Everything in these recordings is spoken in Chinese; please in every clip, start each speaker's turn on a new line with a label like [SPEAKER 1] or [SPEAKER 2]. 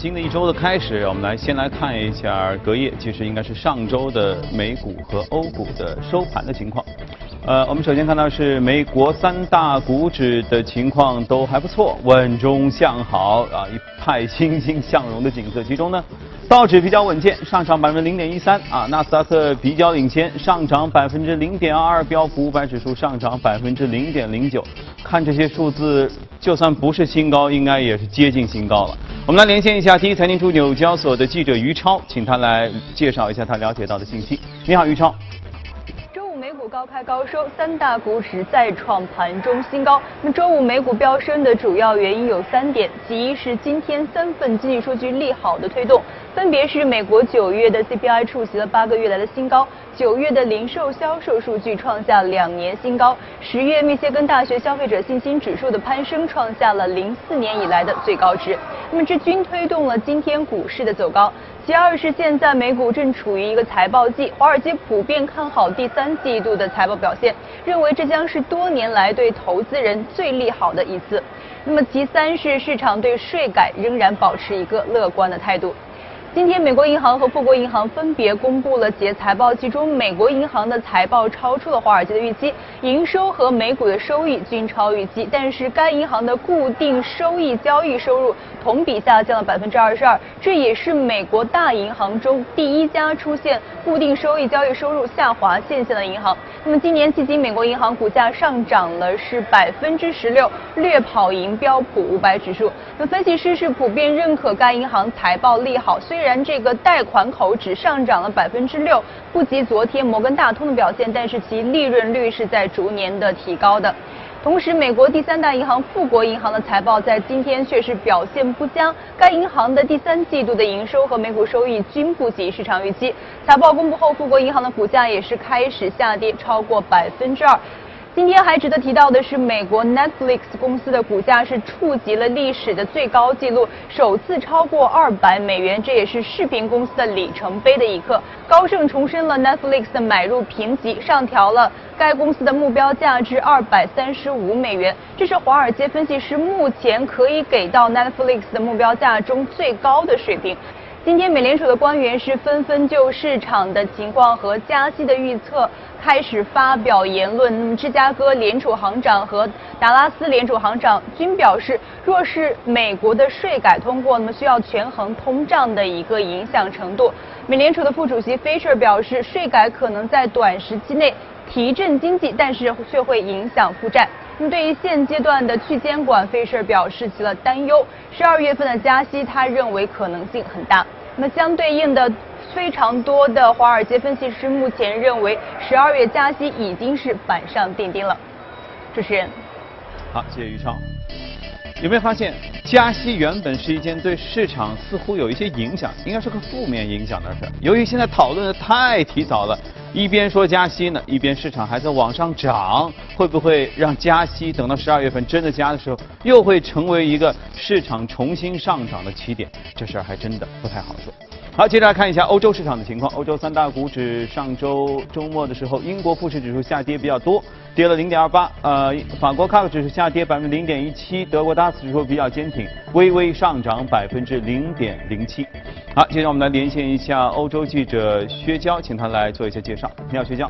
[SPEAKER 1] 新的一周的开始，我们来先来看一下隔夜，其实应该是上周的美股和欧股的收盘的情况。呃，我们首先看到是美国三大股指的情况都还不错，稳中向好啊，一派欣欣向荣的景色。其中呢，道指比较稳健，上涨百分之零点一三啊，纳斯达克比较领先，上涨百分之零点二二，标普五百指数上涨百分之零点零九。看这些数字，就算不是新高，应该也是接近新高了。我们来连线一下第一财经驻纽交所的记者于超，请他来介绍一下他了解到的信息。你好，于超。
[SPEAKER 2] 高开高收，三大股指再创盘中新高。那周五美股飙升的主要原因有三点，其一是今天三份经济数据利好的推动，分别是美国九月的 CPI 触及了八个月来的新高，九月的零售销售数据创下两年新高，十月密歇根大学消费者信心指数的攀升创下了零四年以来的最高值，那么这均推动了今天股市的走高。其二是现在美股正处于一个财报季，华尔街普遍看好第三季度的财报表现，认为这将是多年来对投资人最利好的一次。那么其三是市场对税改仍然保持一个乐观的态度。今天，美国银行和富国银行分别公布了企业财报，其中美国银行的财报超出了华尔街的预期，营收和每股的收益均超预期。但是，该银行的固定收益交易收入同比下降了百分之二十二，这也是美国大银行中第一家出现固定收益交易收入下滑现象的银行。那么，今年迄今，美国银行股价上涨了是百分之十六，略跑赢标普五百指数。那分析师是普遍认可该银行财报利好，虽虽。然这个贷款口只上涨了百分之六，不及昨天摩根大通的表现，但是其利润率是在逐年的提高的。同时，美国第三大银行富国银行的财报在今天却是表现不佳，该银行的第三季度的营收和每股收益均不及市场预期。财报公布后，富国银行的股价也是开始下跌，超过百分之二。今天还值得提到的是，美国 Netflix 公司的股价是触及了历史的最高纪录，首次超过二百美元，这也是视频公司的里程碑的一刻。高盛重申了 Netflix 的买入评级，上调了该公司的目标价至二百三十五美元，这是华尔街分析师目前可以给到 Netflix 的目标价中最高的水平。今天，美联储的官员是纷纷就市场的情况和加息的预测开始发表言论。那么，芝加哥联储行长和达拉斯联储行长均表示，若是美国的税改通过，那么需要权衡通胀的一个影响程度。美联储的副主席 Fisher 表示，税改可能在短时期内提振经济，但是却会影响负债。那么，对于现阶段的去监管，Fisher 表示其了担忧。十二月份的加息，他认为可能性很大。那相对应的，非常多的华尔街分析师目前认为，十二月加息已经是板上钉钉了。主持人，
[SPEAKER 1] 好，谢谢于超。有没有发现，加息原本是一件对市场似乎有一些影响，应该是个负面影响的事儿。由于现在讨论的太提早了，一边说加息呢，一边市场还在往上涨，会不会让加息等到十二月份真的加的时候，又会成为一个市场重新上涨的起点？这事儿还真的不太好说。好，接着来看一下欧洲市场的情况。欧洲三大股指上周周末的时候，英国富时指数下跌比较多，跌了零点二八。呃，法国 CAC 指数下跌百分之零点一七，德国 DAX 指数比较坚挺，微微上涨百分之零点零七。好，接下来我们来连线一下欧洲记者薛娇，请他来做一下介绍。你好，薛娇。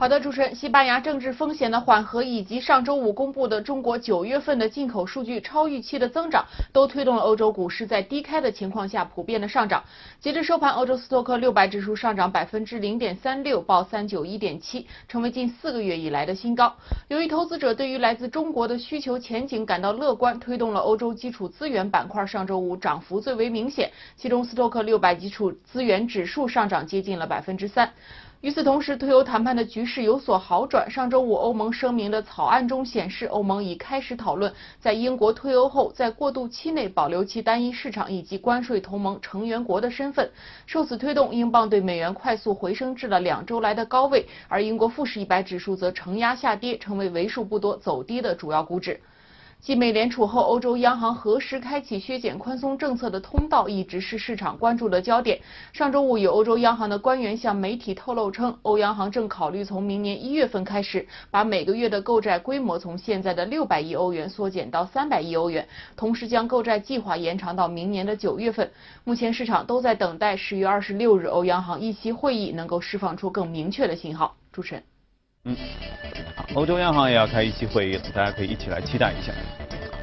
[SPEAKER 3] 好的，主持人，西班牙政治风险的缓和以及上周五公布的中国九月份的进口数据超预期的增长，都推动了欧洲股市在低开的情况下普遍的上涨。截至收盘，欧洲斯托克六百指数上涨百分之零点三六，报三九一点七，成为近四个月以来的新高。由于投资者对于来自中国的需求前景感到乐观，推动了欧洲基础资源板块上周五涨幅最为明显，其中斯托克六百基础资源指数上涨接近了百分之三。与此同时，退欧谈判的局势有所好转。上周五，欧盟声明的草案中显示，欧盟已开始讨论在英国退欧后，在过渡期内保留其单一市场以及关税同盟成员国的身份。受此推动，英镑对美元快速回升至了两周来的高位，而英国富时一百指数则承压下跌，成为为数不多走低的主要股指。继美联储后，欧洲央行何时开启削减宽松政策的通道，一直是市场关注的焦点。上周五，有欧洲央行的官员向媒体透露称，欧央行正考虑从明年一月份开始，把每个月的购债规模从现在的六百亿欧元缩减到三百亿欧元，同时将购债计划延长到明年的九月份。目前市场都在等待十月二十六日欧央行议息会议能够释放出更明确的信号。主持人。
[SPEAKER 1] 嗯，欧洲央行也要开一期会议了，大家可以一起来期待一下。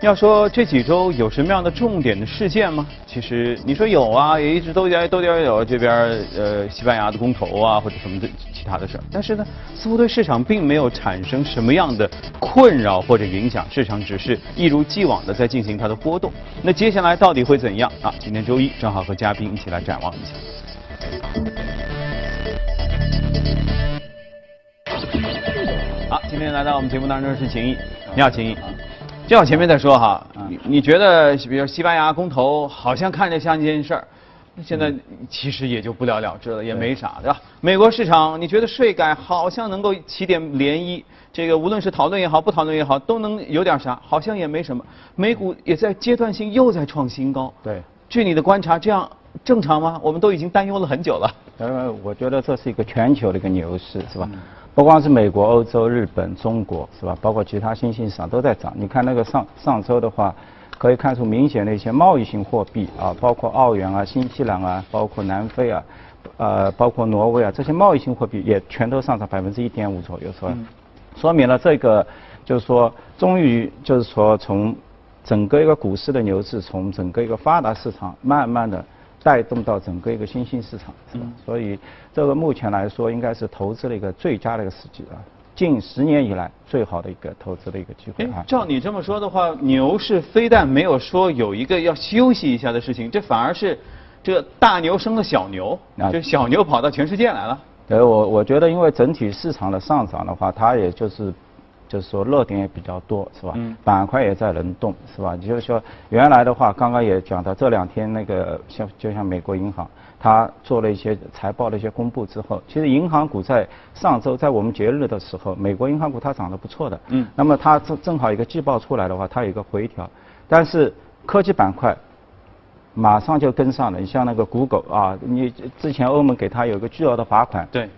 [SPEAKER 1] 要说这几周有什么样的重点的事件吗？其实你说有啊，也一直都在都在有这边呃西班牙的公投啊，或者什么的其他的事儿。但是呢，似乎对市场并没有产生什么样的困扰或者影响，市场只是一如既往的在进行它的波动。那接下来到底会怎样啊？今天周一正好和嘉宾一起来展望一下。好，今天来到我们节目当中是秦毅，你好，秦毅。就像前面在说哈，你你觉得比如西班牙公投好像看着像一件事儿，现在其实也就不了了之了，也没啥，对吧？美国市场，你觉得税改好像能够起点涟漪，这个无论是讨论也好，不讨论也好，都能有点啥，好像也没什么。美股也在阶段性又在创新高。
[SPEAKER 4] 对。
[SPEAKER 1] 据你的观察，这样正常吗？我们都已经担忧了很久了。
[SPEAKER 4] 呃，我觉得这是一个全球的一个牛市，是吧？不光是美国、欧洲、日本、中国，是吧？包括其他新兴市场都在涨。你看那个上上周的话，可以看出明显的一些贸易型货币啊，包括澳元啊、新西兰啊、包括南非啊、呃、包括挪威啊，这些贸易型货币也全都上涨百分之一点五左右，是吧？说明了这个就是说，终于就是说从整个一个股市的牛市，从整个一个发达市场慢慢的。带动到整个一个新兴市场，是吧？所以这个目前来说，应该是投资的一个最佳的一个时机啊，近十年以来最好的一个投资的一个机会啊。
[SPEAKER 1] 照你这么说的话，牛市非但没有说有一个要休息一下的事情，这反而是这大牛生了小牛，就小牛跑到全世界来了。
[SPEAKER 4] 呃，我我觉得，因为整体市场的上涨的话，它也就是。就是说热点也比较多，是吧？嗯。板块也在轮动，是吧？就是说原来的话，刚刚也讲到这两天那个像就像美国银行，它做了一些财报的一些公布之后，其实银行股在上周在我们节日的时候，美国银行股它涨得不错的。嗯。那么它正正好一个季报出来的话，它有一个回调，但是科技板块马上就跟上了。你像那个 Google 啊，你之前欧盟给它有一个巨额的罚款。
[SPEAKER 1] 对。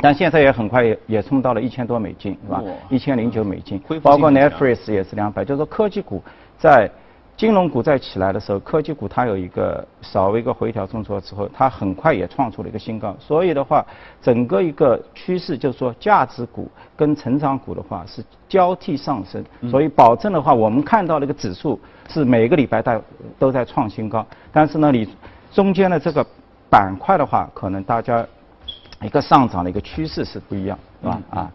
[SPEAKER 4] 但现在也很快也也冲到了一千多美金，是吧？一千零九美金，包括 Netflix 也是两百。就是说科技股在金融股在起来的时候，科技股它有一个稍微一个回调动作之后，它很快也创出了一个新高。所以的话，整个一个趋势就是说，价值股跟成长股的话是交替上升。所以保证的话，我们看到那个指数是每个礼拜在都在创新高。但是呢，你中间的这个板块的话，可能大家。一个上涨的一个趋势是不一样，是吧？啊，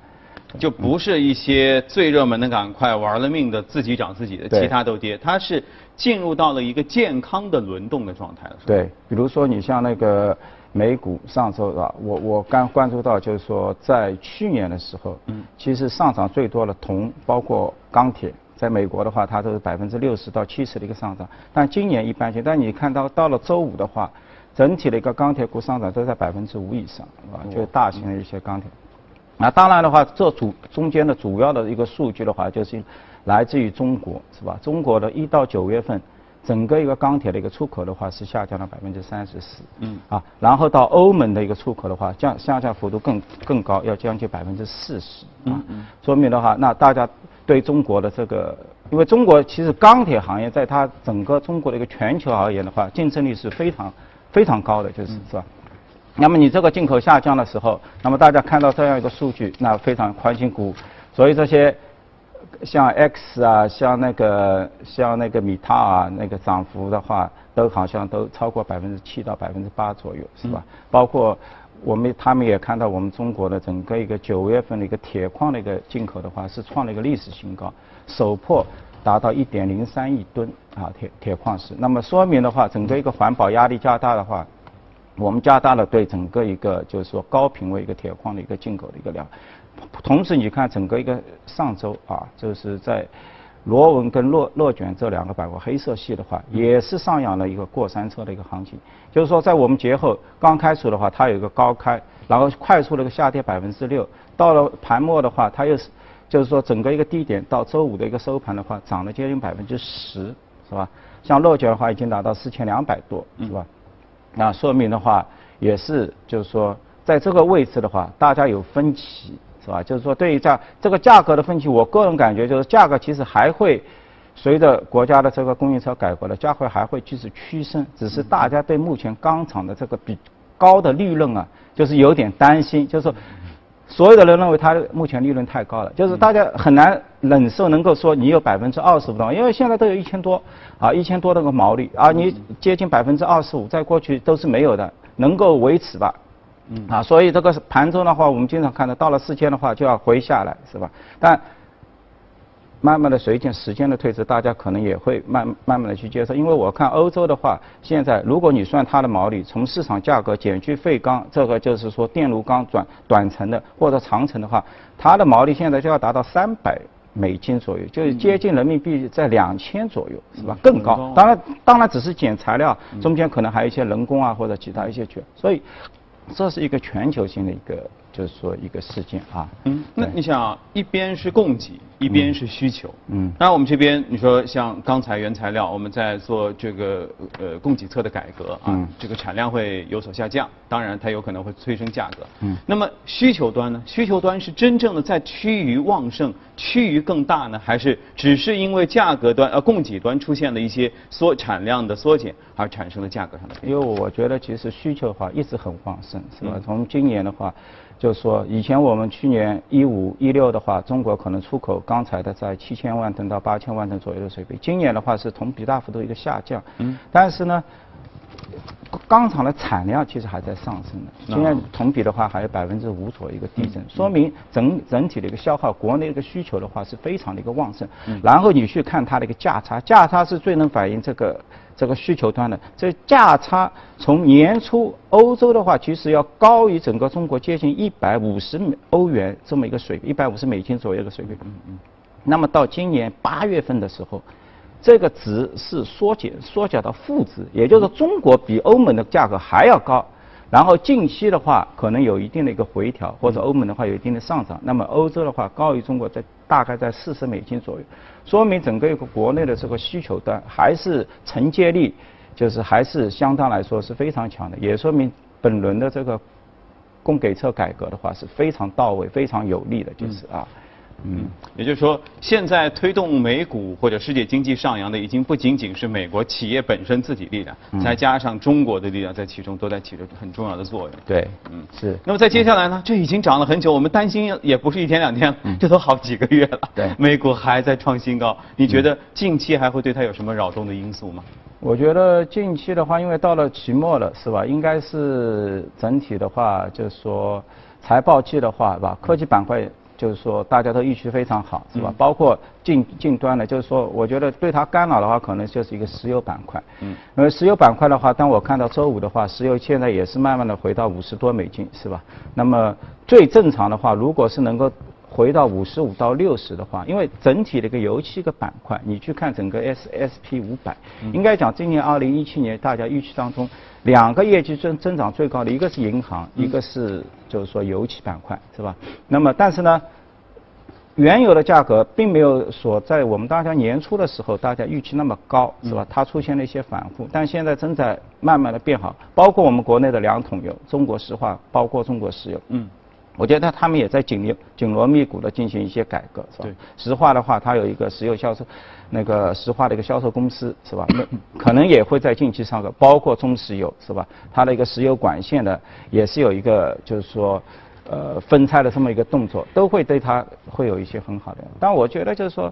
[SPEAKER 1] 就不是一些最热门的板块玩了命的自己涨自己的，其他都跌，它是进入到了一个健康的轮动的状态了。
[SPEAKER 4] 对，比如说你像那个美股上周啊，我我刚关注到就是说在去年的时候，嗯，其实上涨最多的铜包括钢铁，在美国的话它都是百分之六十到七十的一个上涨，但今年一般性，但你看到到了周五的话。整体的一个钢铁股上涨都在百分之五以上，啊，就是大型的一些钢铁。那当然的话，这主中间的主要的一个数据的话，就是来自于中国，是吧？中国的一到九月份，整个一个钢铁的一个出口的话是下降了百分之三十四，嗯，啊，然后到欧盟的一个出口的话，降下降幅度更更高，要将近百分之四十，啊，说明的话，那大家对中国的这个，因为中国其实钢铁行业在它整个中国的一个全球而言的话，竞争力是非常。非常高的就是是吧？那么你这个进口下降的时候，那么大家看到这样一个数据，那非常宽心鼓舞。所以这些像 X 啊，像那个像那个米塔啊，那个涨幅的话，都好像都超过百分之七到百分之八左右，是吧？包括我们他们也看到我们中国的整个一个九月份的一个铁矿的一个进口的话，是创了一个历史新高，首破。达到一点零三亿吨啊，铁铁矿石。那么说明的话，整个一个环保压力加大的话，我们加大了对整个一个就是说高品位一个铁矿的一个进口的一个量。同时，你看整个一个上周啊，就是在螺纹跟螺螺卷这两个板块黑色系的话，也是上扬了一个过山车的一个行情。就是说，在我们节后刚开出的话，它有一个高开，然后快速的一个下跌百分之六，到了盘末的话，它又是。就是说整个一个低点到周五的一个收盘的话，涨了接近百分之十，是吧？像落卷的话已经达到四千两百多，是吧？那说明的话也是就是说在这个位置的话，大家有分歧，是吧？就是说对于价这个价格的分歧，我个人感觉就是价格其实还会随着国家的这个供应侧改革的价格还会继续趋升，只是大家对目前钢厂的这个比高的利润啊，就是有点担心，就是说。所有的人认为它目前利润太高了，就是大家很难忍受能够说你有百分之二十五的，因为现在都有一千多啊，一千多的个毛利啊，你接近百分之二十五，在过去都是没有的，能够维持吧？嗯啊，所以这个盘中的话，我们经常看到到了四千的话就要回下来，是吧？但慢慢的随着时间的推迟，大家可能也会慢慢慢的去接受，因为我看欧洲的话，现在如果你算它的毛利，从市场价格减去废钢，这个就是说电炉钢转短程的或者长程的话，它的毛利现在就要达到三百美金左右，就是接近人民币在两千左右，是吧？更高。当然，当然只是减材料，中间可能还有一些人工啊或者其他一些卷，所以这是一个全球性的一个。就是说一个事件啊，
[SPEAKER 1] 嗯，那你想一边是供给，一边是需求，嗯，当然我们这边你说像钢材原材料，我们在做这个呃供给侧的改革啊，这个产量会有所下降，当然它有可能会催生价格，嗯，那么需求端呢？需求端是真正的在趋于旺盛、趋于更大呢，还是只是因为价格端呃供给端出现了一些缩产量的缩减而产生的价格上的？
[SPEAKER 4] 因为我觉得其实需求的话一直很旺盛，是吧？从今年的话。就是说，以前我们去年一五一六的话，中国可能出口钢材的在七千万吨到八千万吨左右的水平。今年的话是同比大幅度一个下降。嗯。但是呢，钢厂的产量其实还在上升的。今年同比的话还有百分之五左右一个递增，说明整整体的一个消耗，国内一个需求的话是非常的一个旺盛。嗯。然后你去看它的一个价差，价差是最能反映这个。这个需求端的这价差，从年初欧洲的话，其实要高于整个中国接近一百五十美欧元这么一个水平，一百五十美金左右的水平。嗯嗯。那么到今年八月份的时候，这个值是缩减，缩小到负值，也就是中国比欧盟的价格还要高。然后近期的话，可能有一定的一个回调，或者欧盟的话有一定的上涨。那么欧洲的话高于中国在大概在四十美金左右，说明整个一个国内的这个需求端还是承接力，就是还是相当来说是非常强的，也说明本轮的这个供给侧改革的话是非常到位、非常有力的，就是啊。
[SPEAKER 1] 也就是说，现在推动美股或者世界经济上扬的，已经不仅仅是美国企业本身自己力量，再加上中国的力量在其中都在起着很重要的作用。
[SPEAKER 4] 对，嗯，是。
[SPEAKER 1] 那么在接下来呢？这已经涨了很久，我们担心也不是一天两天，这都好几个月了。
[SPEAKER 4] 对，
[SPEAKER 1] 美股还在创新高，你觉得近期还会对它有什么扰动的因素吗？
[SPEAKER 4] 我觉得近期的话，因为到了期末了，是吧？应该是整体的话，就是说财报季的话，是吧？科技板块。就是说，大家都预期非常好，是吧？包括近近端的，就是说，我觉得对它干扰的话，可能就是一个石油板块。嗯。因为石油板块的话，当我看到周五的话，石油现在也是慢慢的回到五十多美金，是吧？那么最正常的话，如果是能够回到五十五到六十的话，因为整体的一个油气一个板块，你去看整个 S S P 五百，应该讲今年二零一七年大家预期当中，两个业绩增增长最高的一个是银行，一个是就是说油气板块，是吧？那么但是呢？原油的价格并没有说在我们大家年初的时候大家预期那么高，是吧？它出现了一些反复，但现在正在慢慢的变好。包括我们国内的两桶油，中国石化，包括中国石油。嗯，我觉得他们也在紧密紧锣密鼓的进行一些改革，是吧？石化的话，它有一个石油销售，那个石化的一个销售公司，是吧？那可能也会在近期上个，包括中石油，是吧？它的一个石油管线的也是有一个，就是说。呃，分拆的这么一个动作，都会对它会有一些很好的。但我觉得就是说，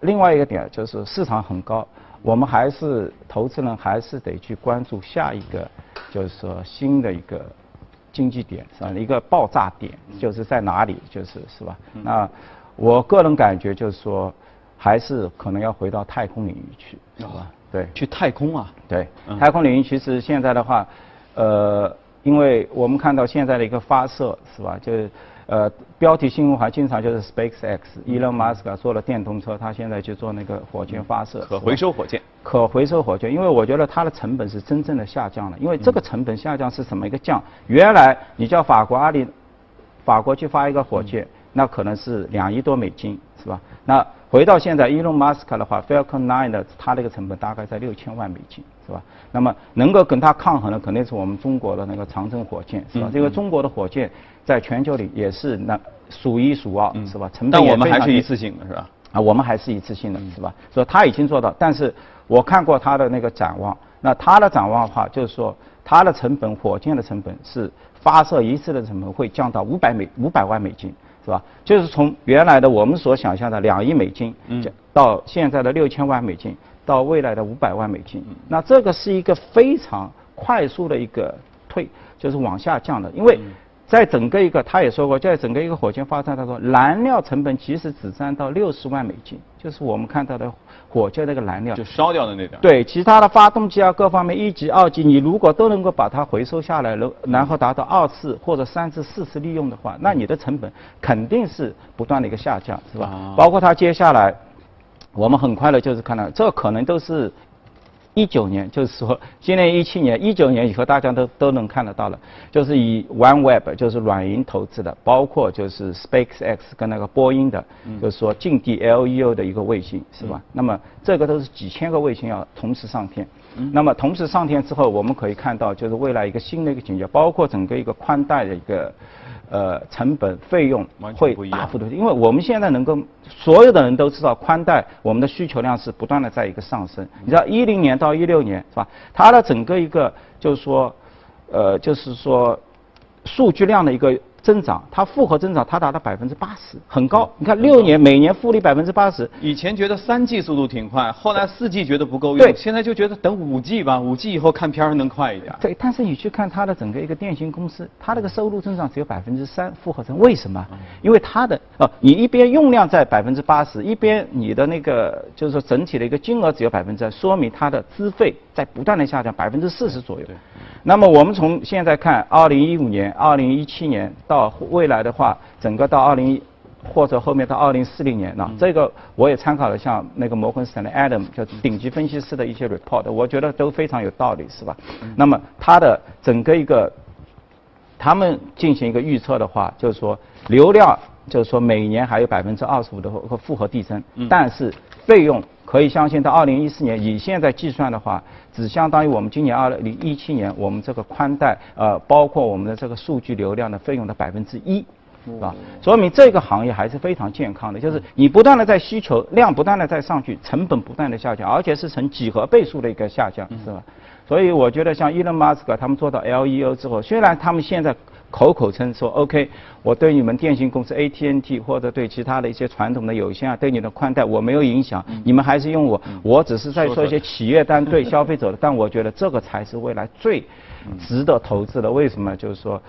[SPEAKER 4] 另外一个点就是市场很高，我们还是投资人还是得去关注下一个，就是说新的一个经济点是吧？一个爆炸点就是在哪里？就是是吧？那我个人感觉就是说，还是可能要回到太空领域去，是吧？对，
[SPEAKER 1] 去太空啊？
[SPEAKER 4] 对，太空领域其实现在的话，呃。因为我们看到现在的一个发射是吧？就是呃，标题新闻还经常就是 SpaceX，Elon Musk 做了电动车，他现在就做那个火箭发射，
[SPEAKER 1] 可回收火箭，
[SPEAKER 4] 可回收火箭。因为我觉得它的成本是真正的下降了，因为这个成本下降是什么一个降？原来你叫法国阿里，法国去发一个火箭。那可能是两亿多美金，是吧？那回到现在，Elon Musk 的话，Falcon 9的它这个成本大概在六千万美金，是吧？那么能够跟它抗衡的，肯定是我们中国的那个长征火箭，是吧？这个中国的火箭在全球里也是那数一数二，是吧？成
[SPEAKER 1] 本但我们还是一次性的是吧？
[SPEAKER 4] 啊，我们还是一次性的，是吧？所以他已经做到，但是我看过他的那个展望，那他的展望的话，就是说他的成本，火箭的成本是发射一次的成本会降到五百美五百万美金。是吧？就是从原来的我们所想象的两亿美金，嗯，到现在的六千万美金，到未来的五百万美金，那这个是一个非常快速的一个退，就是往下降的，因为。在整个一个，他也说过，在整个一个火箭发射他说，燃料成本其实只占到六十万美金，就是我们看到的火箭那个燃料，
[SPEAKER 1] 就烧掉的那点。
[SPEAKER 4] 对，其他的发动机啊，各方面一级、二级，你如果都能够把它回收下来，然然后达到二次或者三次、四次利用的话，那你的成本肯定是不断的一个下降，是吧？包括它接下来，我们很快的就是看到，这可能都是。一九年，就是说，今年一七年，一九年以后，大家都都能看得到了，就是以 OneWeb，就是软银投资的，包括就是 SpaceX 跟那个波音的，就是说近地 LEO 的一个卫星，是吧？那么这个都是几千个卫星要同时上天，那么同时上天之后，我们可以看到，就是未来一个新的一个境界，包括整个一个宽带的一个。呃，成本费用会大幅度，因为我们现在能够所有的人都知道，宽带我们的需求量是不断的在一个上升。你知道，一零年到一六年是吧？它的整个一个就是说，呃，就是说数据量的一个。增长，它复合增长，它达到百分之八十，很高。你看六年每年复利百分之八十。
[SPEAKER 1] 以前觉得三 G 速度挺快，后来四 G 觉得不够用，现在就觉得等五 G 吧，五 G 以后看片儿能快一点。
[SPEAKER 4] 对，但是你去看它的整个一个电信公司，它那个收入增长只有百分之三，复合增，为什么？因为它的哦，你一边用量在百分之八十，一边你的那个就是说整体的一个金额只有百分之三，说明它的资费在不断的下降，百分之四十左右。那么我们从现在看，二零一五年、二零一七年到未来的话，整个到二零或者后面到二零四零年，那这个我也参考了像那个摩根斯坦的 Adam 就顶级分析师的一些 report，我觉得都非常有道理，是吧？那么它的整个一个，他们进行一个预测的话，就是说流量就是说每年还有百分之二十五的和复合递增，但是费用。可以相信，到二零一四年，以现在计算的话，只相当于我们今年二零一七年我们这个宽带，呃，包括我们的这个数据流量的费用的百分之一，是吧？说明这个行业还是非常健康的，就是你不断的在需求量不断的在上去，成本不断的下降，而且是呈几何倍数的一个下降，是吧？所以我觉得像伊隆马斯克他们做到 LEO 之后，虽然他们现在。口口称说 OK，我对你们电信公司 AT&T 或者对其他的一些传统的有线啊，对你的宽带我没有影响，你们还是用我，我只是在说一些企业端对消费者的，但我觉得这个才是未来最值得投资的。为什么？就是说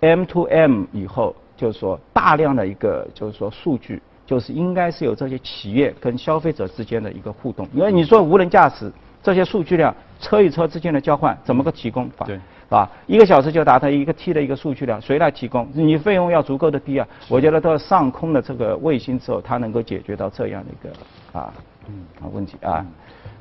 [SPEAKER 4] M to M 以后，就是说大量的一个就是说数据，就是应该是有这些企业跟消费者之间的一个互动。因为你说无人驾驶这些数据量，车与车之间的交换怎么个提供法？
[SPEAKER 1] 对。
[SPEAKER 4] 是吧？一个小时就达到一个 T 的一个数据量，谁来提供？你费用要足够的低啊！我觉得到上空的这个卫星之后，它能够解决到这样的一个啊嗯啊问题啊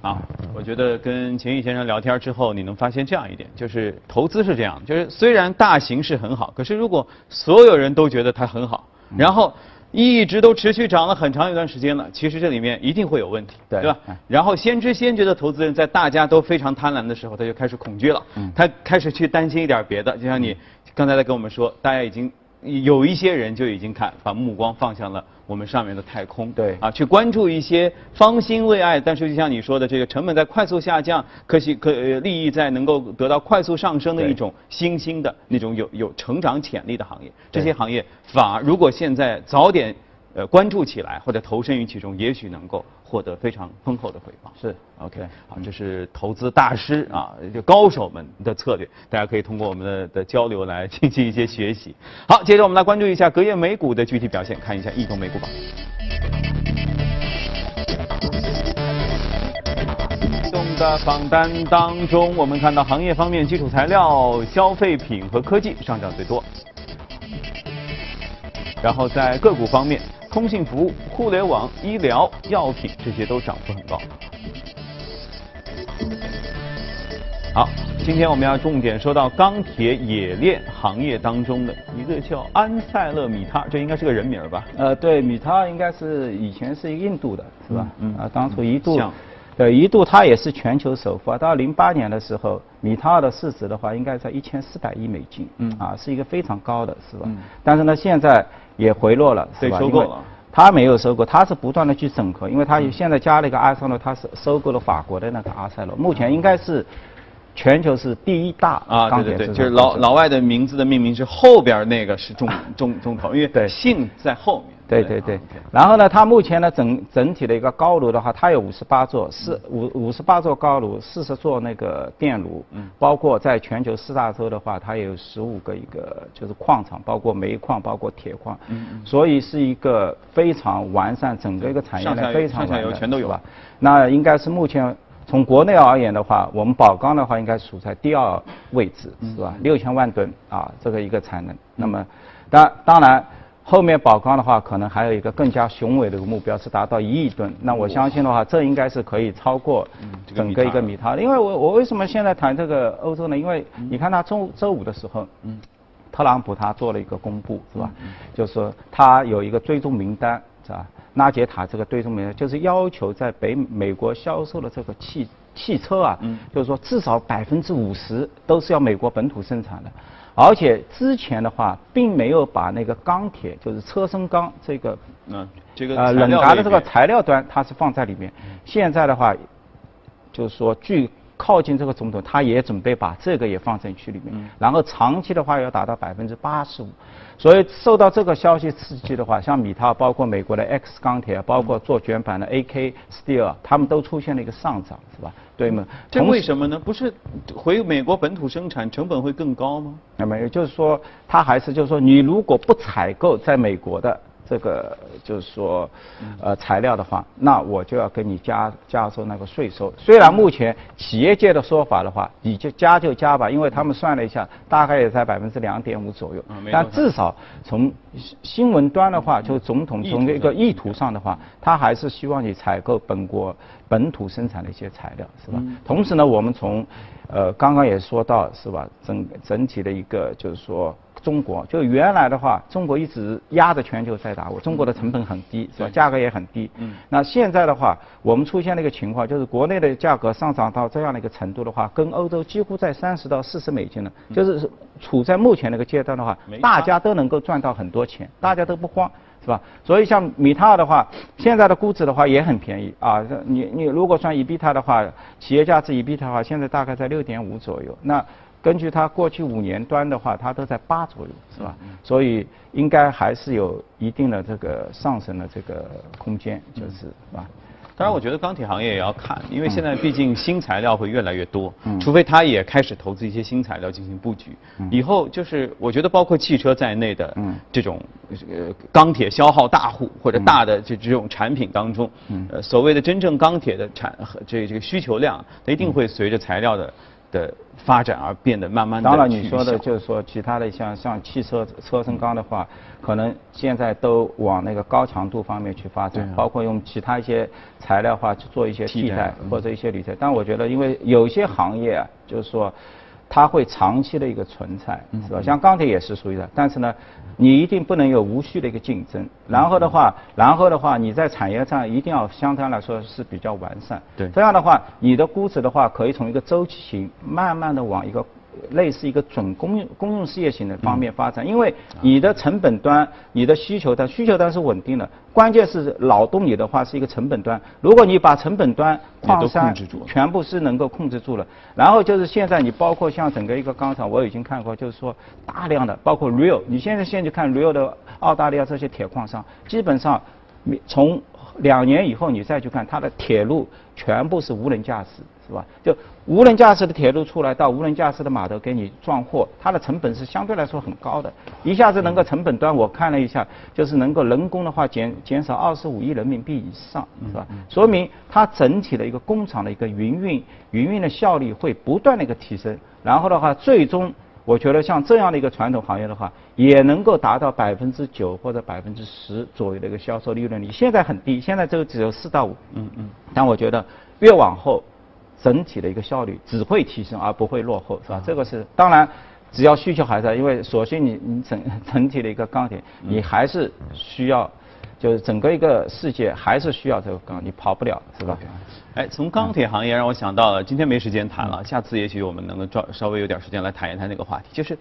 [SPEAKER 1] 啊！我觉得跟秦毅先生聊天之后，你能发现这样一点，就是投资是这样，就是虽然大形势很好，可是如果所有人都觉得它很好，然后。一直都持续涨了很长一段时间了，其实这里面一定会有问题，对吧？然后先知先觉的投资人在大家都非常贪婪的时候，他就开始恐惧了，他开始去担心一点别的，就像你刚才在跟我们说，大家已经。有一些人就已经看，把目光放向了我们上面的太空，
[SPEAKER 4] 对，
[SPEAKER 1] 啊，去关注一些方兴未艾，但是就像你说的，这个成本在快速下降，可喜可利益在能够得到快速上升的一种新兴的那种有有成长潜力的行业，这些行业反而如果现在早点。呃，关注起来或者投身于其中，也许能够获得非常丰厚的回报。
[SPEAKER 4] 是
[SPEAKER 1] ，OK，好，这是投资大师啊，就高手们的策略，大家可以通过我们的的交流来进行一些学习。好，接着我们来关注一下隔夜美股的具体表现，看一下异动美股榜。异动的榜单当中，我们看到行业方面，基础材料、消费品和科技上涨最多，然后在个股方面。通信服务、互联网、医疗、药品，这些都涨幅很高。好，今天我们要重点说到钢铁冶炼行业当中的一个叫安塞勒米塔，这应该是个人名吧？
[SPEAKER 4] 呃，对，米塔应该是以前是印度的，是吧？
[SPEAKER 1] 嗯
[SPEAKER 4] 啊，当初一度
[SPEAKER 1] 像，
[SPEAKER 4] 对，一度它也是全球首富啊。到零八年的时候，米塔尔的市值的话，应该在一千四百亿美金，
[SPEAKER 1] 嗯
[SPEAKER 4] 啊，是一个非常高的，是吧？
[SPEAKER 1] 嗯
[SPEAKER 4] 但是呢，现在也回落了，是吧？
[SPEAKER 1] 收购了。
[SPEAKER 4] 它没有收购，他是不断的去整合，因为他现在加了一个阿塞洛，他是收购了法国的那个阿塞洛，目前应该是全球是第一大
[SPEAKER 1] 啊，对对对，就是老老外的名字的命名是后边那个是中中中头，因为
[SPEAKER 4] 对。
[SPEAKER 1] 姓在后面。
[SPEAKER 4] 对对对
[SPEAKER 1] 啊，
[SPEAKER 4] 然后呢，它目前呢整整体的一个高炉的话，它有五十八座，四五五十八座高炉，四十座那个电炉，
[SPEAKER 1] 嗯
[SPEAKER 4] 包括在全球四大洲的话，它也有十五个一个就是矿场，包括煤矿，包括铁矿，所以是一个非常完善，整个一个产业链非常完善，
[SPEAKER 1] 游全都有
[SPEAKER 4] 是吧？那应该是目前从国内而言的话，我们宝钢的话应该处在第二位置，
[SPEAKER 1] 嗯
[SPEAKER 4] 是吧？六千万吨啊，这个一个产能。那么，当当然。后面宝钢的话，可能还有一个更加雄伟的一个目标是达到一亿吨。那我相信的话，这应该是可以超过整个一个
[SPEAKER 1] 米
[SPEAKER 4] 米塔。因为我我为什么现在谈这个欧洲呢？因为你看他周周五的时候，
[SPEAKER 1] 嗯
[SPEAKER 4] 特朗普他做了一个公布，是吧？就是说他有一个追踪名单，是吧？纳杰塔这个追踪名单就是要求在北美国销售的这个汽汽车啊，
[SPEAKER 1] 嗯
[SPEAKER 4] 就是说至少百分之五十都是要美国本土生产的。而且之前的话，并没有把那个钢铁，就是车身钢这个
[SPEAKER 1] 嗯，这个
[SPEAKER 4] 呃冷轧的这个材料端，它是放在里面。现在的话，就是说据靠近这个总统，他也准备把这个也放进去里面。
[SPEAKER 1] 嗯
[SPEAKER 4] 然后长期的话要达到百分之八十五。所以受到这个消息刺激的话，像米涛，包括美国的 X 钢铁，包括做卷板的 AK Steel，他们都出现了一个上涨，是吧？对吗？
[SPEAKER 1] 这为什么呢？不是回美国本土生产成本会更高吗？
[SPEAKER 4] 那么也就是说，它还是就是说，你如果不采购在美国的这个就是说呃材料的话，那我就要跟你加加收那个税收。虽然目前企业界的说法的话，你就加就加吧，因为他们算了一下，大概也在百分之两点五左右。但至少从新新闻端的话，就总统从一个意图上的话，他还是希望你采购本国本土生产的一些材料，是吧？
[SPEAKER 1] 嗯
[SPEAKER 4] 同时呢，我们从呃刚刚也说到是吧，整整体的一个就是说中国，就原来的话，中国一直压着全球在打，我中国的成本很低，是吧？价格也很低。
[SPEAKER 1] 嗯
[SPEAKER 4] 那现在的话，我们出现了一个情况，就是国内的价格上涨到这样的一个程度的话，跟欧洲几乎在三十到四十美金了，就是处在目前那个阶段的话，大家都能够赚到很多钱，大家都不慌。是吧？所以像米塔尔的话，现在的估值的话也很便宜啊。你你如果算 EBITDA 的话，企业价值 EBITDA 的话，现在大概在六点五左右。那根据它过去五年端的话，它都在八左右，是吧？所以应该还是有一定的这个上升的这个空间，就是是吧？
[SPEAKER 1] 当然，我觉得钢铁行业也要看，因为现在毕竟新材料会越来越多，
[SPEAKER 4] 嗯。
[SPEAKER 1] 除非它也开始投资一些新材料进行布局。以后就是我觉得包括汽车在内的
[SPEAKER 4] 嗯。
[SPEAKER 1] 这种呃钢铁消耗大户或者大的这这种产品当中，
[SPEAKER 4] 嗯。
[SPEAKER 1] 呃所谓的真正钢铁的产和这这个需求量，它一定会随着材料的的发展而变得慢慢的。
[SPEAKER 4] 当然，你说的就是说其他的像像汽车车身钢的话，可能现在都往那个高强度方面去发展，
[SPEAKER 1] 啊
[SPEAKER 4] 包括用其他一些材料化去做一些
[SPEAKER 1] 替代
[SPEAKER 4] 或者一些铝材。但我觉得，因为有些行业啊，就是说。它会长期的一个存在，
[SPEAKER 1] 嗯
[SPEAKER 4] 是吧？像钢铁也是属于的，但是呢，你一定不能有无序的一个竞争。
[SPEAKER 1] 嗯
[SPEAKER 4] 然后的话，然后的话，你在产业上一定要相对来说是比较完善。
[SPEAKER 1] 对
[SPEAKER 4] 这样的话，你的估值的话，可以从一个周期型慢慢的往一个类似一个准公用公用事业型的方面发
[SPEAKER 1] 嗯
[SPEAKER 4] 展，因为你的成本端、你的需求端，需求端是稳定的，关键是劳动力的话是一个成本端。如果你把成本端矿山全部是能够控制住了，然后就是现在你包括像整个一个钢厂，我已经看过，就是说大量的包括 Rio，你现在现在去看 Rio 的澳大利亚这些铁矿商，基本上你从两年以后你再去看它的铁路全部是无人驾驶，是吧？就无人驾驶的铁路出来到无人驾驶的码头给你装货，它的成本是相对来说很高的，一下子能够成本端我看了一下，就是能够人工的话减减少二十五亿人民币以上，是吧？说明它整体的一个工厂的一个营运营运的效率会不断的一个提升，然后的话最终。我觉得像这样的一个传统行业的话，也能够达到百分之九或者百分之十左右的一个销售利润率。现在很低，现在这个只有四到五。
[SPEAKER 1] 嗯嗯。
[SPEAKER 4] 但我觉得越往后，整体的一个效率只会提升而不会落后，是吧？这个是当然，只要需求还在，因为索性你你整 整体的一个钢铁，你还是需要，就是整个一个世界还是需要这个钢，你跑不了，是吧？
[SPEAKER 1] 哎，从钢铁行业让我想到了，今天没时间谈了，下次也许我们能够稍稍微有点时间来谈一谈那个话题，就是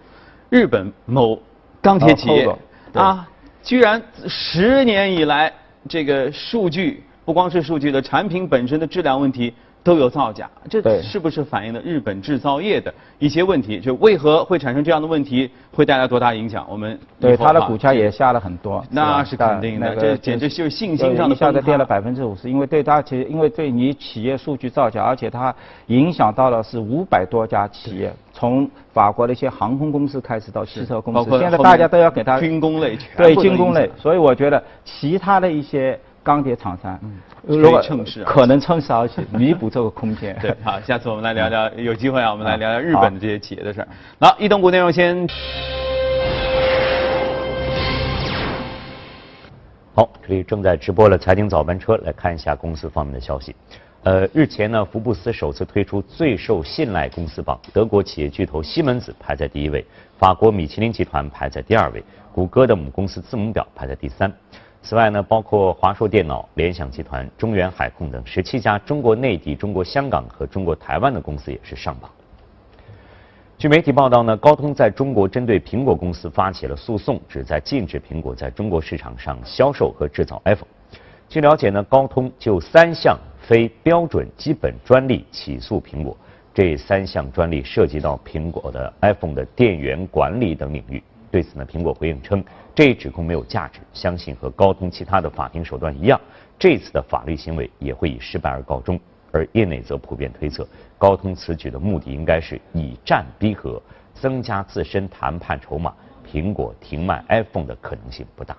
[SPEAKER 1] 日本某钢铁企业啊，居然十年以来这个数据不光是数据的产品本身的质量问题。都有造假，这是不是反映了日本制造业的一些问题？就为何会产生这样的问题，会带来多大影响？我们
[SPEAKER 4] 对它的股价也下了很多，
[SPEAKER 1] 那是肯定的，这简直就是信心上的
[SPEAKER 4] 一下子跌了百分之五十，因为对它其实因为对你企业数据造假，而且它影响到了是五百多家企业，从法国的一些航空公司开始到汽车公司，现在大家都要给它
[SPEAKER 1] 军工类，
[SPEAKER 4] 对军工类，所以我觉得其他的一些。钢铁厂商，
[SPEAKER 1] 如果趁势，
[SPEAKER 4] 可能趁势而起，弥补这个空间。
[SPEAKER 1] 对，好，下次我们来聊聊，有机会啊，我们来聊聊日本的这些企业的事儿。好，移动股内容先。
[SPEAKER 5] 好，这里正在直播的财经早班车，来看一下公司方面的消息。呃，日前呢，福布斯首次推出最受信赖公司榜，德国企业巨头西门子排在第一位，法国米其林集团排在第二位，谷歌的母公司字母表排在第三。此外呢，包括华硕电脑、联想集团、中原海控等十七家中国内地、中国香港和中国台湾的公司也是上榜。据媒体报道呢，高通在中国针对苹果公司发起了诉讼，旨在禁止苹果在中国市场上销售和制造 iPhone。据了解呢，高通就三项非标准基本专利起诉苹果，这三项专利涉及到苹果的 iPhone 的电源管理等领域。对此呢，苹果回应称，这一指控没有价值，相信和高通其他的法庭手段一样，这次的法律行为也会以失败而告终。而业内则普遍推测，高通此举的目的应该是以战逼和，增加自身谈判筹码，苹果停卖 iPhone 的可能性不大。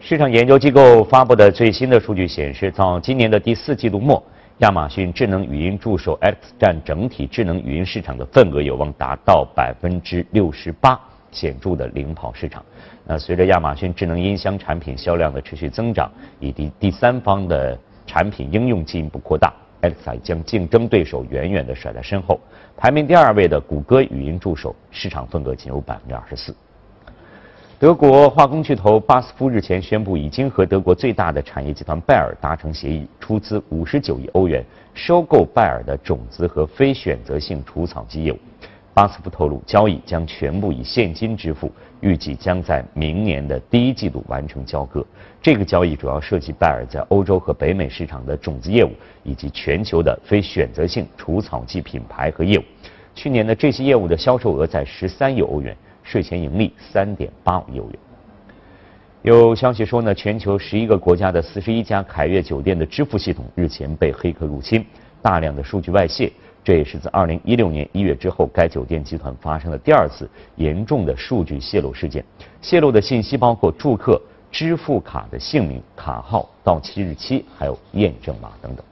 [SPEAKER 5] 市场研究机构发布的最新的数据显示，到今年的第四季度末，亚马逊智能语音助手 X 占整体智能语音市场的份额有望达到百分之六十八。显著的领跑市场。那随着亚马逊智能音箱产品销量的持续增长，以及第三方的产品应用进一步扩大，Alexa 将竞争对手远远的甩在身后。排名第二位的谷歌语音助手市场份额仅有百分之二十四。德国化工巨头巴斯夫日前宣布，已经和德国最大的产业集团拜耳达成协议，出资五十九亿欧元收购拜耳的种子和非选择性除草剂业务。巴斯夫透露，交易将全部以现金支付，预计将在明年的第一季度完成交割。这个交易主要涉及拜耳在欧洲和北美市场的种子业务，以及全球的非选择性除草剂品牌和业务。去年的这些业务的销售额在十三亿欧元，税前盈利三点八五亿欧元。有消息说呢，全球十一个国家的四十一家凯悦酒店的支付系统日前被黑客入侵，大量的数据外泄。这也是自2016年1月之后，该酒店集团发生的第二次严重的数据泄露事件。泄露的信息包括住客支付卡的姓名、卡号、到期日期，还有验证码等等。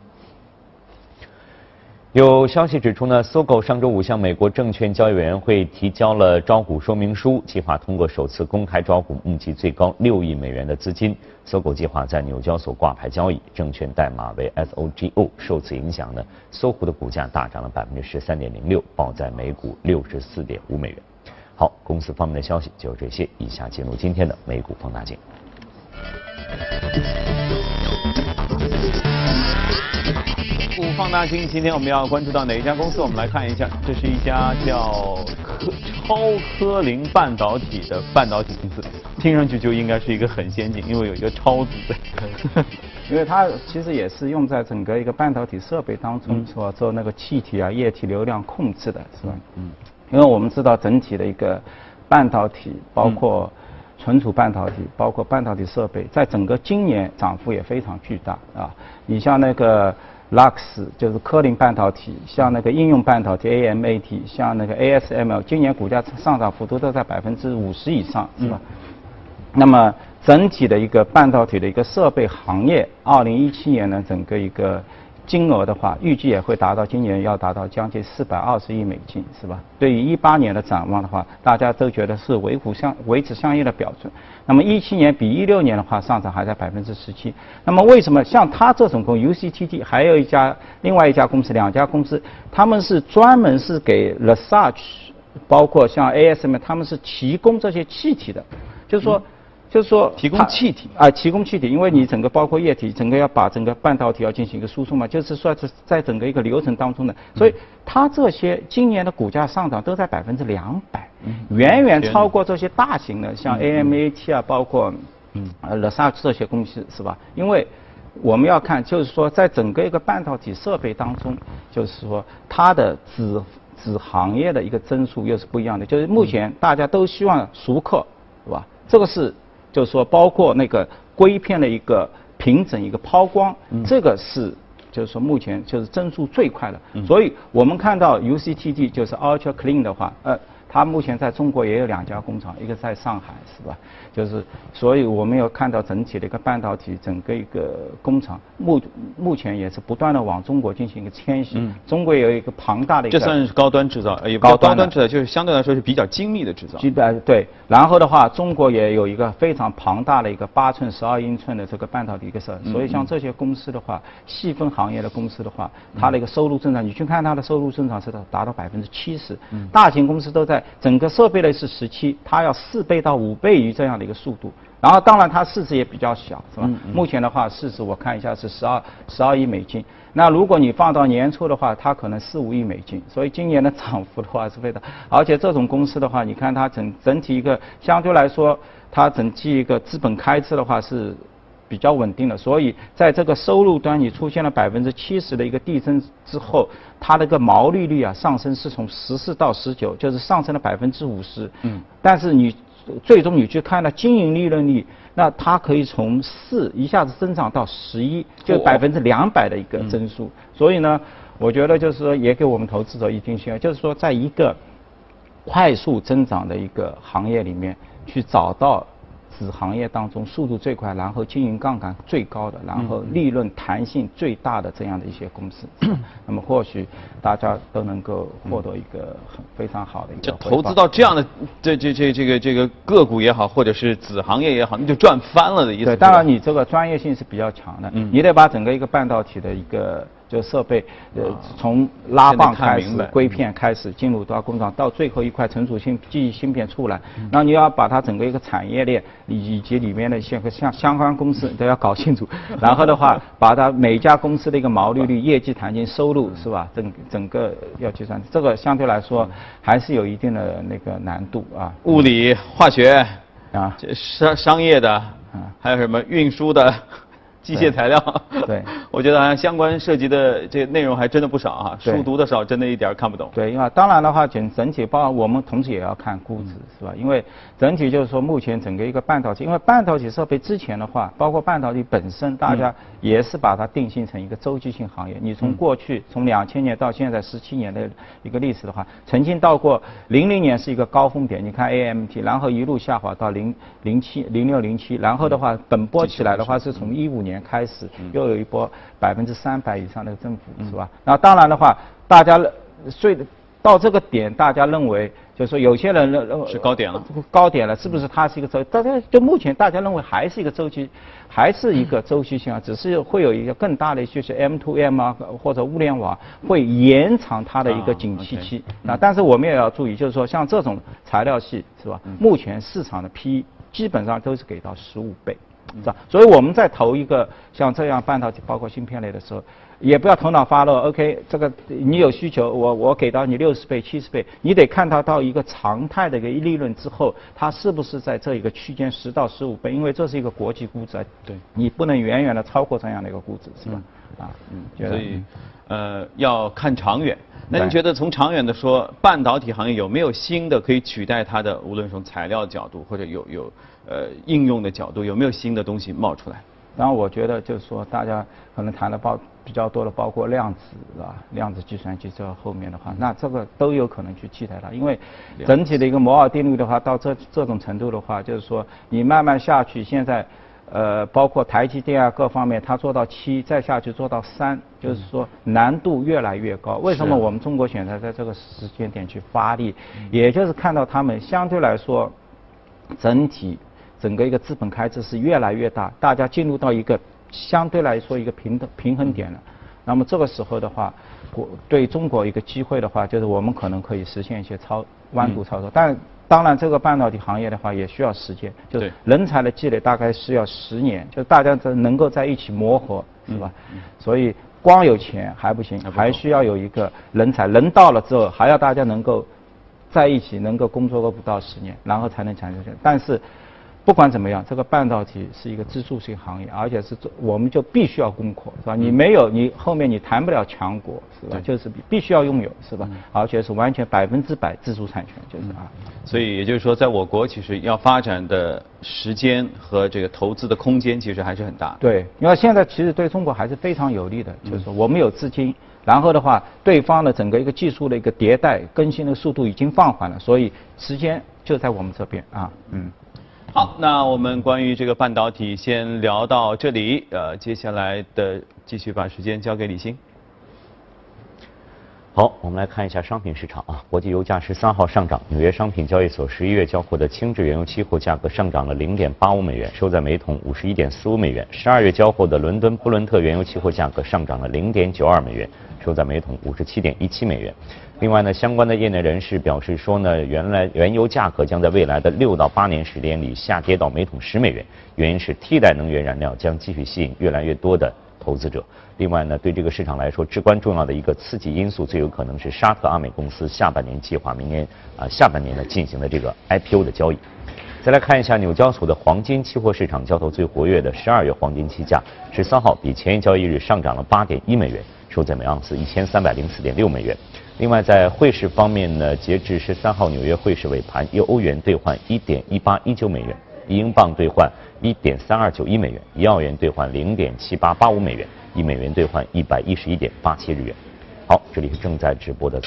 [SPEAKER 5] 有消息指出呢，搜狗上周五向美国证券交易委员会提交了招股说明书，计划通过首次公开招股募集最高六亿美元的资金。搜狗计划在纽交所挂牌交易，证券代码为 SOGO。受此影响呢，搜狐的股价大涨了百分之十三点零六，报在每股六十四点五美元。好，公司方面的消息就是这些，以下进入今天的美股放大镜。
[SPEAKER 1] 放大镜，今天我们要关注到哪一家公司？我们来看一下，这是一家叫科超科林半导体的半导体公司，听上去就应该是一个很先进，因为有一个超字。
[SPEAKER 4] 因为它其实也是用在整个一个半导体设备当中，是吧？做那个气体啊、液体流量控制的，是吧？嗯。因为我们知道整体的一个半导体，包括存储半导体，包括半导体设备，在整个今年涨幅也非常巨大啊。你像那个。Lux 就是科林半导体，像那个应用半导体 AMAT，像那个 ASML，今年股价上涨幅度都在百分之五十以上，是吧？那么整体的一个半导体的一个设备行业，二零一七年呢，整个一个金额的话，预计也会达到今年要达到将近四百二十亿美金，是吧？对于一八年的展望的话，大家都觉得是维护相维持相应的标准。那么一七年比一六年的话，上涨还在百分之十七。那么为什么像它这种公司 UCTD 还有一家另外一家公司两家公司，他们是专门是给 l e s a g e 包括像 ASM，他们是提供这些气体的，就是说。就是说，
[SPEAKER 1] 提供气体
[SPEAKER 4] 啊，提供气体，因为你整个包括液体，整个要把整个半导体要进行一个输送嘛，就是说是在整个一个流程当中的，所以它这些今年的股价上涨都在百分之两百，远远超过这些大型的像 AMAT 啊，包括嗯。呃 l s a 这些公司是吧？因为我们要看，就是说在整个一个半导体设备当中，就是说它的子子行业的一个增速又是不一样的，就是目前大家都希望熟客，是吧？这个是。就是说，包括那个硅片的一个平整、一个抛光，这个是就是说目前就是增速最快的。所以我们看到 UCTD 就是 Ultra Clean 的话，呃。它目前在中国也有两家工厂，一个在上海，是吧？就是，所以我们要看到整体的一个半导体整个一个工厂，目目前也是不断的往中国进行一个迁徙。中国有一个庞大的一个。
[SPEAKER 1] 这算是高端制造，也高端制造，就是相对来说是比较精密的制造。
[SPEAKER 4] 对对，然后的话，中国也有一个非常庞大的一个八寸、十二英寸的这个半导体一个设，所以像这些公司的话，细分行业的公司的话，它的一个收入增长，你去看它的收入增长是达达到百分之七十。大型公司都在。整个设备类是十七，它要四倍到五倍于这样的一个速度，然后当然它市值也比较小，是吧？目前的话市值我看一下是十二十二亿美金。那如果你放到年初的话，它可能四五亿美金。所以今年的涨幅的话是非常，而且这种公司的话，你看它整整体一个相对来说，它整体一个资本开支的话是。比较稳定的，所以在这个收入端你出现了百分之七十的一个递增之后，它那个毛利率啊上升是从十四到十九，就是上升了百分之五十。嗯。但是你最终你去看了经营利润率，那它可以从四一下子增长到十一，就百分之两百的一个增速。所以呢，我觉得就是说也给我们投资者一定信号，就是说在一个快速增长的一个行业里面去找到。子行业当中速度最快，然后经营杠杆最高的，然后利润弹性最大的这样的一些公司，那么或许大家都能够获得一个很非常好的一个。
[SPEAKER 1] 就投资到这样的这这这这个这个个股也好，或者是子行业也好，那就赚翻了的意思。
[SPEAKER 4] 对，当然你这个专业性是比较强的，你得把整个一个半导体的一个。就设备，呃，从拉棒开始，硅片开始进入到工厂，到最后一块存储芯记忆芯片出来，那你要把它整个一个产业链以及里面的一些相相关公司都要搞清楚，然后的话，把它每家公司的一个毛利率、业绩弹性、收入是吧？整整个要计算，这个相对来说还是有一定的那个难度啊。
[SPEAKER 1] 物理、化学啊，商商业的，还有什么运输的。机械材料，
[SPEAKER 4] 对，
[SPEAKER 1] 我觉得好像相关涉及的这内容还真的不少啊，书读的少，真的一点看不懂。
[SPEAKER 4] 对，因为当然的话，整整体包括我们同时也要看估值，是吧？因为整体就是说，目前整个一个半导体，因为半导体设备之前的话，包括半导体本身，大家也是把它定性成一个周期性行业。你从过去从两千年到现在十七年的一个历史的话，曾经到过零零年是一个高峰点，你看 AMT，然后一路下滑到零零七零六零七，然后的话本波起来的话是从一五年。开始又有一波百分之三百以上的增幅，是吧？那当然的话，大家最到这个点，大家认为就是说，有些人认认为
[SPEAKER 1] 是高点了，
[SPEAKER 4] 高点了，是不是它是一个周？大家就目前大家认为还是一个周期，还是一个周期性啊？只是会有一个更大的，就是 M to M 啊，或者物联网会延长它的一个景气期。那但是我们也要注意，就是说像这种材料系是吧？目前市场的 P 基本上都是给到十五倍。是吧？所以我们在投一个像这样半导体，包括芯片类的时候，也不要头脑发热。OK，这个你有需求，我我给到你六十倍、七十倍，你得看它到一个常态的一个利润之后，它是不是在这一个区间十到十五倍？因为这是一个国际估值，
[SPEAKER 1] 对，
[SPEAKER 4] 你不能远远的超过这样的一个估值，是吧？啊，
[SPEAKER 1] 嗯，所以呃要看长远。那你觉得从长远的说，半导体行业有没有新的可以取代它的？无论从材料角度或者有有呃应用的角度，有没有新的东西冒出来？
[SPEAKER 4] 然后我觉得就是说，大家可能谈的包比较多的，包括量子啊，量子计算机这后面的话，那这个都有可能去替代它。因为整体的一个摩尔定律的话，到这这种程度的话，就是说你慢慢下去，现在。呃，包括台积电啊各方面，它做到七，再下去做到三，就是说难度越来越高。为什么我们中国选择在这个时间点去发力？也就是看到他们相对来说，整体整个一个资本开支是越来越大，大家进入到一个相对来说一个平等平衡点了。那么这个时候的话，国对中国一个机会的话，就是我们可能可以实现一些超弯度操作，但。当然，这个半导体行业的话也需要时间，就是人才的积累大概是要十年，就大家在能够在一起磨合，是吧？所以光有钱还不行，还需要有一个人才，人到了之后还要大家能够在一起，能够工作个不到十年，然后才能产生。但是。不管怎么样，这个半导体是一个支柱性行业，而且是做我们就必须要攻克，是吧？你没有，你后面你谈不了强国，是吧？就是必须要拥有，是吧？而且是完全百分之百自主产权，就是啊。
[SPEAKER 1] 所以也就是说，在我国其实要发展的时间和这个投资的空间其实还是很大。
[SPEAKER 4] 对，因为现在其实对中国还是非常有利的，就是说我们有资金，然后的话，对方的整个一个技术的一个迭代更新的速度已经放缓了，所以时间就在我们这边啊，嗯。
[SPEAKER 1] 好，那我们关于这个半导体先聊到这里，呃，接下来的继续把时间交给李欣。
[SPEAKER 5] 好，我们来看一下商品市场啊，国际油价十三号上涨，纽约商品交易所十一月交货的轻质原油期货价格上涨了零点八五美元，收在每桶五十一点四五美元；十二月交货的伦敦布伦特原油期货价格上涨了零点九二美元，收在每桶五十七点一七美元。另外呢，相关的业内人士表示说呢，原来原油价格将在未来的六到八年时间里下跌到每桶十美元，原因是替代能源燃料将继续吸引越来越多的投资者。另外呢，对这个市场来说至关重要的一个刺激因素，最有可能是沙特阿美公司下半年计划明年啊下半年呢进行的这个 IPO 的交易。再来看一下纽交所的黄金期货市场交投最活跃的十二月黄金期价，十三号比前一交易日上涨了八点一美元，收在每盎司一千三百零四点六美元。另外，在汇市方面呢，截至十三号纽约汇市尾盘，一欧元兑换一点一八一九美元，一英镑兑换一点三二九一美元，一澳元兑换零点七八八五美元，一美元兑换一百一十一点八七日元。好，这里是正在直播的。